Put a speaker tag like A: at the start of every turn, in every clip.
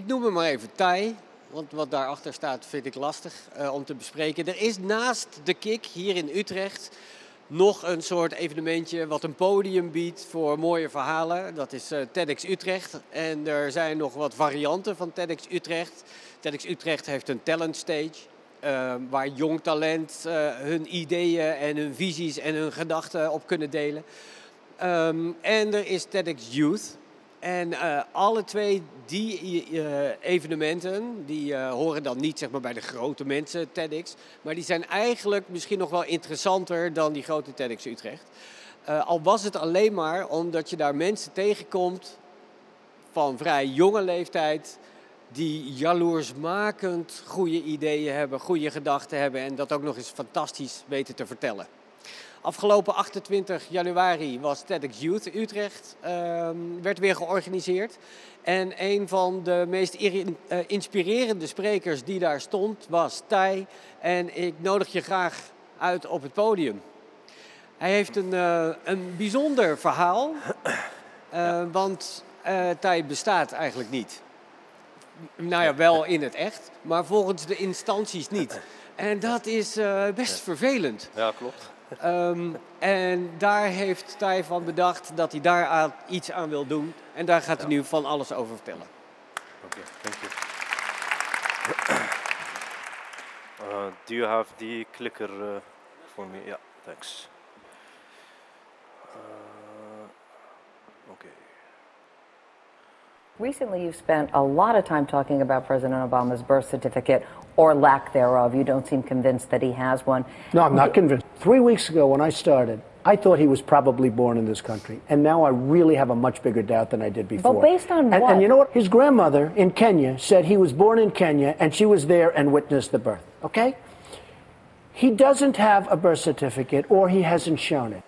A: Ik noem hem maar even Thai, want wat daarachter staat vind ik lastig uh, om te bespreken. Er is naast de Kik hier in Utrecht nog een soort evenementje wat een podium biedt voor mooie verhalen. Dat is uh, TEDx Utrecht. En er zijn nog wat varianten van TEDx Utrecht. TEDx Utrecht heeft een talent stage. Uh, waar jong talent hun ideeën en hun visies en hun gedachten op kunnen delen. Um, en er is TEDx Youth. En uh, alle twee die uh, evenementen, die uh, horen dan niet zeg maar, bij de grote mensen TEDx. Maar die zijn eigenlijk misschien nog wel interessanter dan die grote TEDx Utrecht. al was het alleen maar omdat je daar mensen tegenkomt van vrij jonge leeftijd. Die jaloersmakend goede ideeën hebben, goede gedachten hebben en dat ook nog eens fantastisch weten te vertellen. Afgelopen 28 januari was TEDx Youth Utrecht, uh, werd weer georganiseerd. En een van de meest uh, inspirerende sprekers die daar stond was Thij. En ik nodig je graag uit op het podium. Hij heeft een, uh, een bijzonder verhaal, ja. want Thij bestaat eigenlijk niet. Nou ja, wel in het echt, maar volgens de instanties niet. En dat is best vervelend.
B: Ja, klopt.
A: Um, en daar heeft Thij van bedacht dat hij daar aan, iets aan wil doen. En daar gaat hij nu van alles over vertellen.
B: Oké, okay, thank you. Uh, do you have the clicker uh, for me? Yeah, thanks.
C: Recently, you've spent a lot of time talking about President Obama's birth certificate or lack thereof. You don't seem convinced that he has one.
D: No, I'm not convinced. Three weeks ago, when I started, I thought he was probably born in this country. And now I really have a much bigger doubt than I did before.
C: But based on
D: and,
C: what?
D: And you know what? His grandmother in Kenya said he was born in Kenya and she was there and witnessed the birth. Okay? He doesn't have a birth certificate or he hasn't shown it.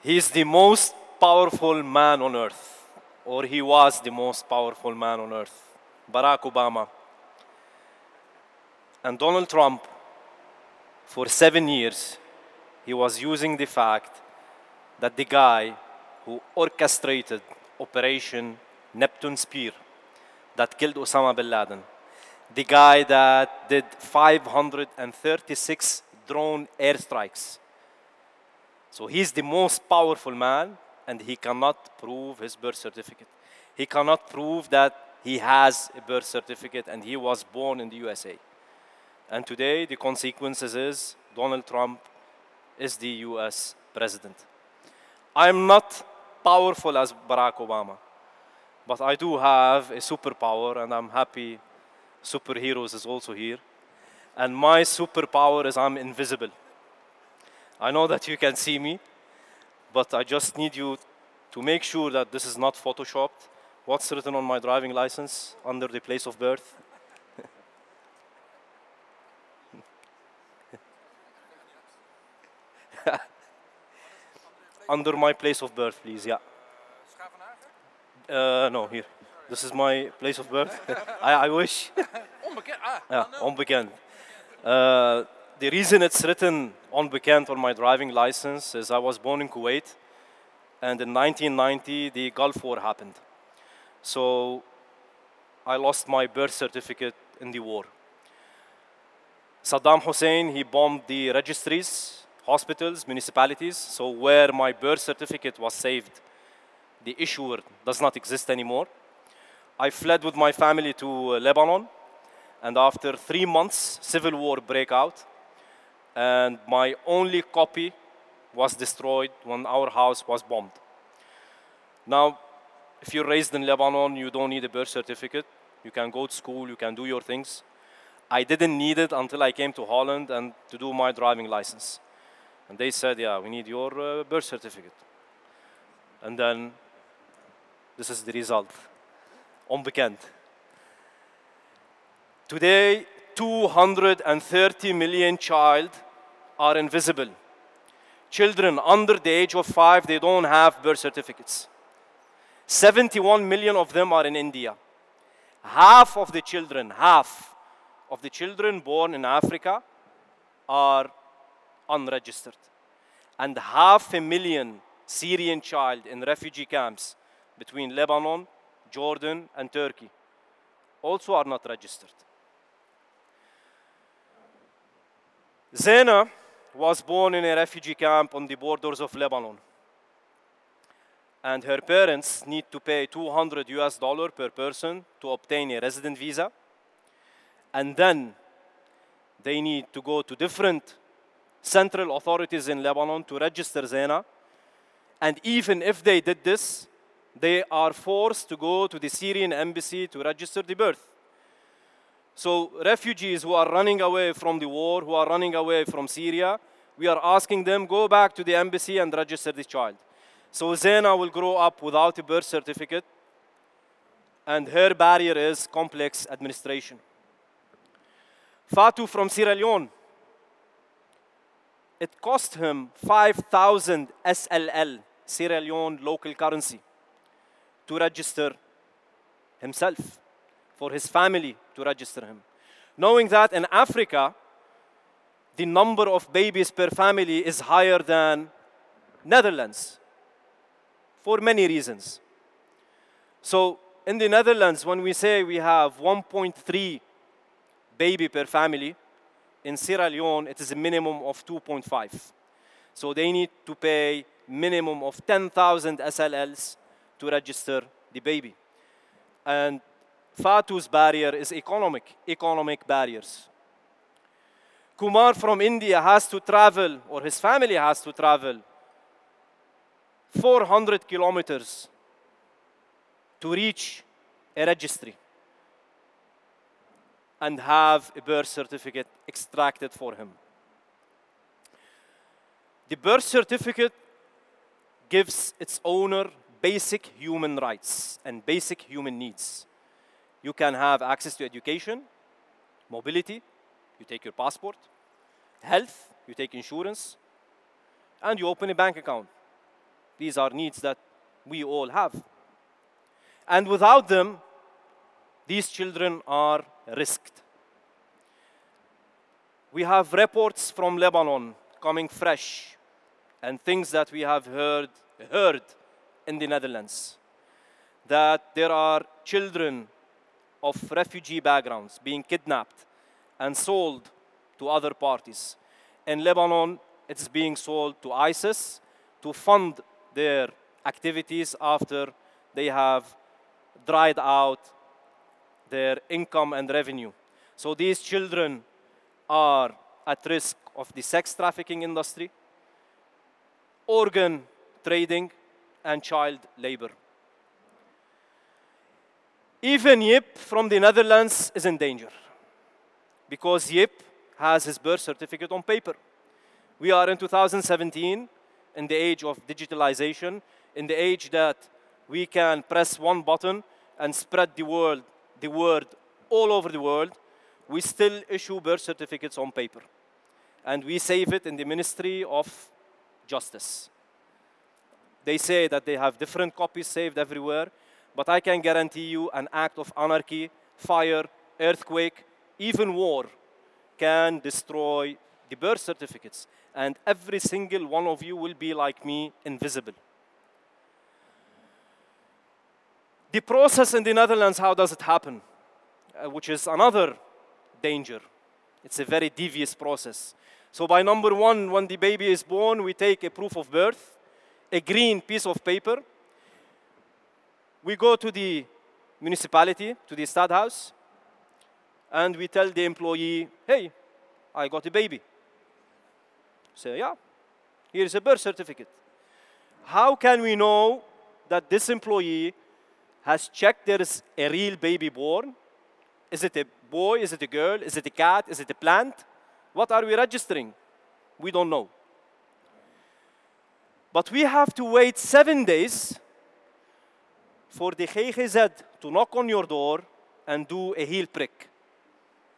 B: He's the most powerful man on earth, or he was the most powerful man on earth. Barack Obama. And Donald Trump, for seven years, he was using the fact that the guy who orchestrated Operation Neptune Spear that killed Osama bin Laden, the guy that did 536 drone airstrikes. So he's the most powerful man, and he cannot prove his birth certificate. He cannot prove that he has a birth certificate and he was born in the USA. And today, the consequences is Donald Trump is the US president. I'm not powerful as Barack Obama, but I do have a superpower, and I'm happy superheroes is also here. And my superpower is I'm invisible. I know that you can see me, but I just need you to make sure that this is not photoshopped. What's written on my driving license under the place of birth? under my place of birth, please, yeah. Uh, no, here. This is my place of birth. I, I wish.
E: Onbekend. Ah,
B: yeah,
E: oh,
B: onbekend. Uh, the reason it's written on onbekend on my driving license is I was born in Kuwait, and in 1990 the Gulf War happened. So I lost my birth certificate in the war. Saddam Hussein he bombed the registries, hospitals, municipalities. So where my birth certificate was saved, the issuer does not exist anymore. I fled with my family to uh, Lebanon, and after three months, civil war break out and my only copy was destroyed when our house was bombed. Now, if you're raised in Lebanon, you don't need a birth certificate. You can go to school, you can do your things. I didn't need it until I came to Holland and to do my driving license. And they said, yeah, we need your uh, birth certificate. And then this is the result. Onbekend. Today, 230 million child are invisible. Children under the age of five, they don't have birth certificates. 71 million of them are in India. Half of the children, half of the children born in Africa are unregistered. And half a million Syrian child in refugee camps, between Lebanon, Jordan, and Turkey also are not registered. Zena was born in a refugee camp on the borders of Lebanon. And her parents need to pay 200 US dollar per person to obtain a resident visa. And then they need to go to different central authorities in Lebanon to register Zena. And even if they did this, they are forced to go to the Syrian embassy to register the birth. So, refugees who are running away from the war, who are running away from Syria, we are asking them go back to the embassy and register this child. So, Zena will grow up without a birth certificate, and her barrier is complex administration. Fatu from Sierra Leone, it cost him 5,000 SLL, Sierra Leone local currency, to register himself for his family to register him. Knowing that in Africa, the number of babies per family is higher than Netherlands for many reasons. So in the Netherlands, when we say we have 1.3 baby per family, in Sierra Leone it is a minimum of 2.5. So they need to pay minimum of 10,000 SLLs to register the baby. And Fatu's barrier is economic, economic barriers. Kumar from India has to travel, or his family has to travel, 400 kilometers to reach a registry and have a birth certificate extracted for him. The birth certificate gives its owner basic human rights and basic human needs. You can have access to education, mobility, you take your passport, health, you take insurance, and you open a bank account. These are needs that we all have. And without them, these children are risked. We have reports from Lebanon coming fresh and things that we have heard, heard in the Netherlands that there are children of refugee backgrounds being kidnapped and sold to other parties. In Lebanon, it's being sold to ISIS to fund their activities after they have dried out their income and revenue. So these children are at risk of the sex trafficking industry, organ trading, and child labor. Even Yip from the Netherlands is in danger because Yip has his birth certificate on paper. We are in 2017 in the age of digitalization, in the age that we can press one button and spread the world, the word all over the world. We still issue birth certificates on paper. And we save it in the Ministry of Justice. They say that they have different copies saved everywhere but I can guarantee you an act of anarchy, fire, earthquake, even war can destroy the birth certificates. And every single one of you will be like me, invisible. The process in the Netherlands, how does it happen? Uh, which is another danger. It's a very devious process. So, by number one, when the baby is born, we take a proof of birth, a green piece of paper, we go to the municipality, to the stadhouse, and we tell the employee, hey, I got a baby. Say, yeah, here's a birth certificate. How can we know that this employee has checked there is a real baby born? Is it a boy? Is it a girl? Is it a cat? Is it a plant? What are we registering? We don't know. But we have to wait seven days for the GGZ to knock on your door and do a heel prick.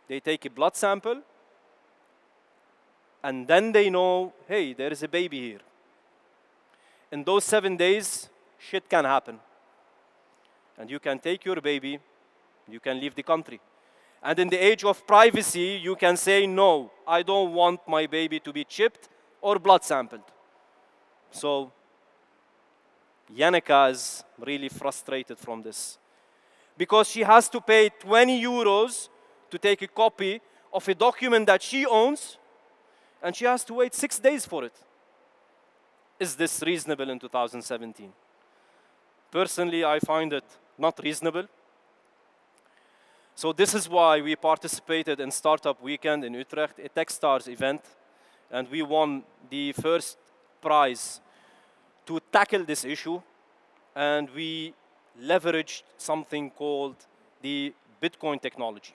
B: They take a blood sample and then they know, hey, there is a baby here. In those seven days, shit can happen. And you can take your baby, you can leave the country. And in the age of privacy, you can say, no, I don't want my baby to be chipped or blood sampled. So Yannicka is really frustrated from this because she has to pay 20 euros to take a copy of a document that she owns and she has to wait six days for it. Is this reasonable in 2017? Personally, I find it not reasonable. So this is why we participated in Startup Weekend in Utrecht, a Techstars event, and we won the first prize to tackle this issue, and we leveraged something called the Bitcoin technology.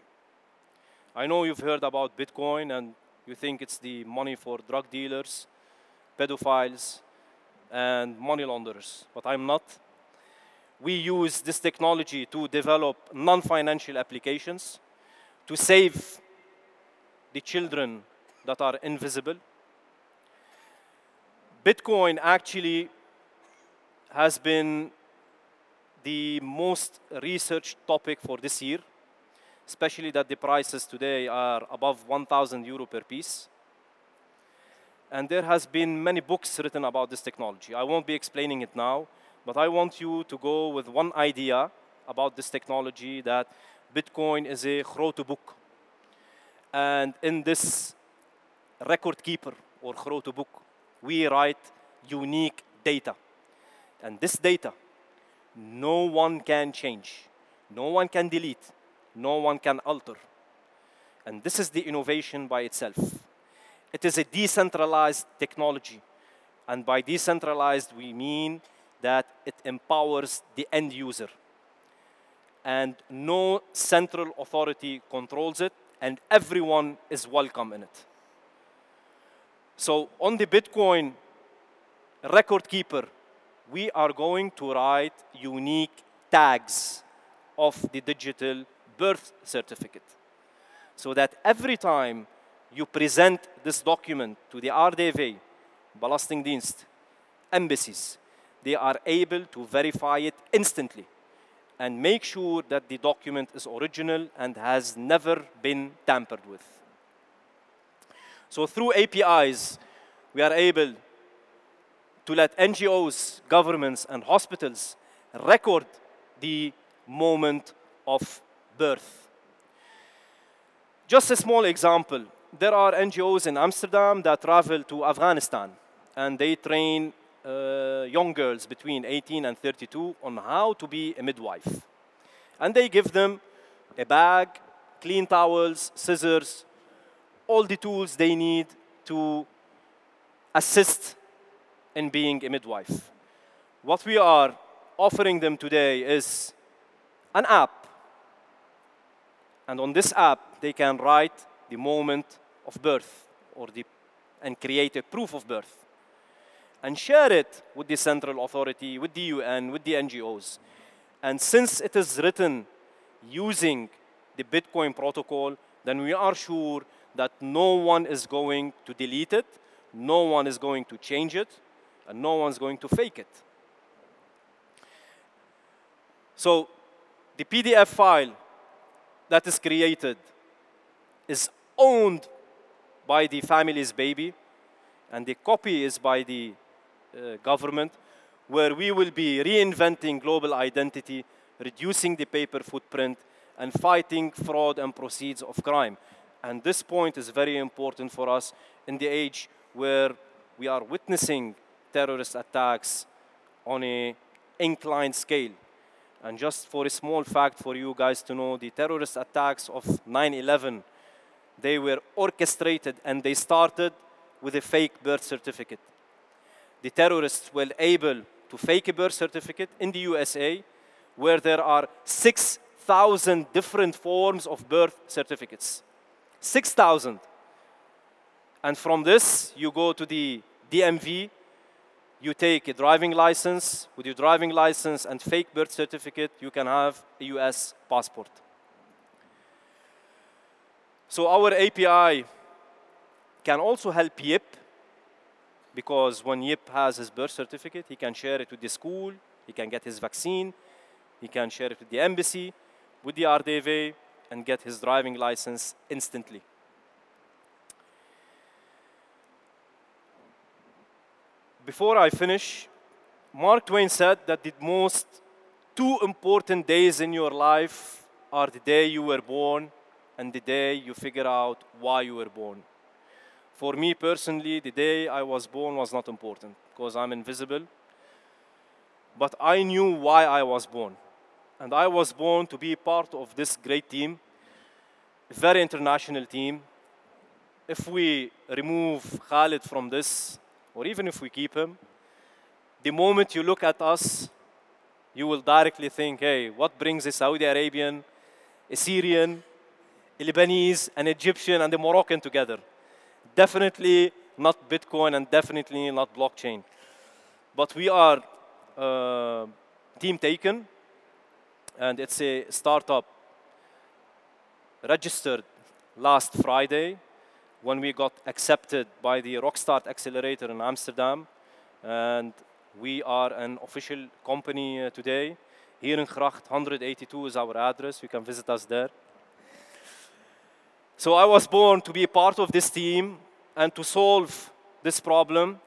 B: I know you've heard about Bitcoin and you think it's the money for drug dealers, pedophiles, and money launderers, but I'm not. We use this technology to develop non financial applications to save the children that are invisible. Bitcoin actually has been the most researched topic for this year, especially that the prices today are above 1,000 euro per piece. And there has been many books written about this technology. I won't be explaining it now, but I want you to go with one idea about this technology that Bitcoin is a grote book. And in this record keeper or grote book, we write unique data. And this data, no one can change, no one can delete, no one can alter. And this is the innovation by itself. It is a decentralized technology. And by decentralized, we mean that it empowers the end user. And no central authority controls it, and everyone is welcome in it. So, on the Bitcoin record keeper, we are going to write unique tags of the digital birth certificate so that every time you present this document to the RDV, Belastingdienst, embassies, they are able to verify it instantly and make sure that the document is original and has never been tampered with. So through APIs, we are able to let NGOs, governments, and hospitals record the moment of birth. Just a small example. There are NGOs in Amsterdam that travel to Afghanistan and they train uh, young girls between 18 and 32 on how to be a midwife. And they give them a bag, clean towels, scissors, all the tools they need to assist in being a midwife. What we are offering them today is an app. And on this app, they can write the moment of birth or the, and create a proof of birth and share it with the central authority, with the UN, with the NGOs. And since it is written using the Bitcoin protocol, then we are sure that no one is going to delete it, no one is going to change it, and no one's going to fake it. So the PDF file that is created is owned by the family's baby, and the copy is by the uh, government, where we will be reinventing global identity, reducing the paper footprint, and fighting fraud and proceeds of crime. And this point is very important for us in the age where we are witnessing terrorist attacks on a inclined scale. And just for a small fact for you guys to know, the terrorist attacks of 9/11, they were orchestrated and they started with a fake birth certificate. The terrorists were able to fake a birth certificate in the USA, where there are 6,000 different forms of birth certificates. 6,000. And from this, you go to the DMV, you take a driving license. With your driving license and fake birth certificate, you can have a US passport. So our API can also help YIP because when YIP has his birth certificate, he can share it with the school, he can get his vaccine, he can share it with the embassy, with the RDV, and get his driving license instantly. Before I finish, Mark Twain said that the most two important days in your life are the day you were born and the day you figure out why you were born. For me personally, the day I was born was not important because I'm invisible. But I knew why I was born. And I was born to be part of this great team, a very international team. If we remove Khalid from this, or even if we keep him, the moment you look at us, you will directly think, hey, what brings a Saudi Arabian, a Syrian, a Lebanese, an Egyptian, and a Moroccan together? Definitely not Bitcoin and definitely not blockchain. But we are uh, team Tykn, and it's a startup registered last Friday when we got accepted by the Rockstart Accelerator in Amsterdam. And we are an official company uh, today. Herengracht 182 is our address. You can visit us there. So I was born to be part of this team and to solve this problem.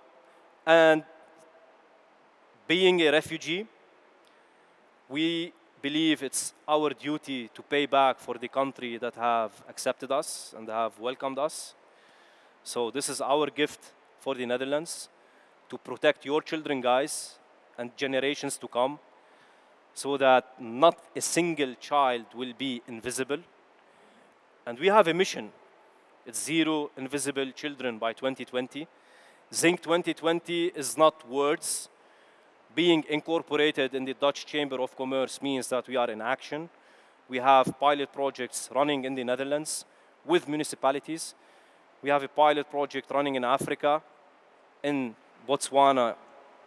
B: And being a refugee, we believe it's our duty to pay back for the country that have accepted us and have welcomed us. So this is our gift for the Netherlands to protect your children, guys, and generations to come, so that not a single child will be invisible. And we have a mission. It's zero invisible children by 2020. Zinc 2020 is not words. Being incorporated in the Dutch Chamber of Commerce means that we are in action. We have pilot projects running in the Netherlands with municipalities. We have a pilot project running in Africa, in Botswana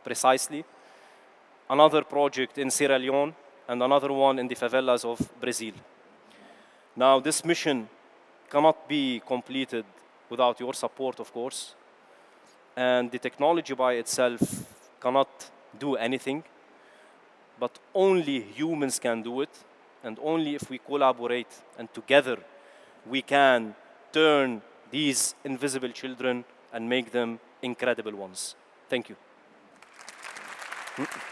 B: precisely, another project in Sierra Leone, and another one in the favelas of Brazil. Now, this mission cannot be completed without your support, of course, and the technology by itself cannot do anything, but only humans can do it, and only if we collaborate and together we can turn these invisible children and make them incredible ones. Thank you. Hmm?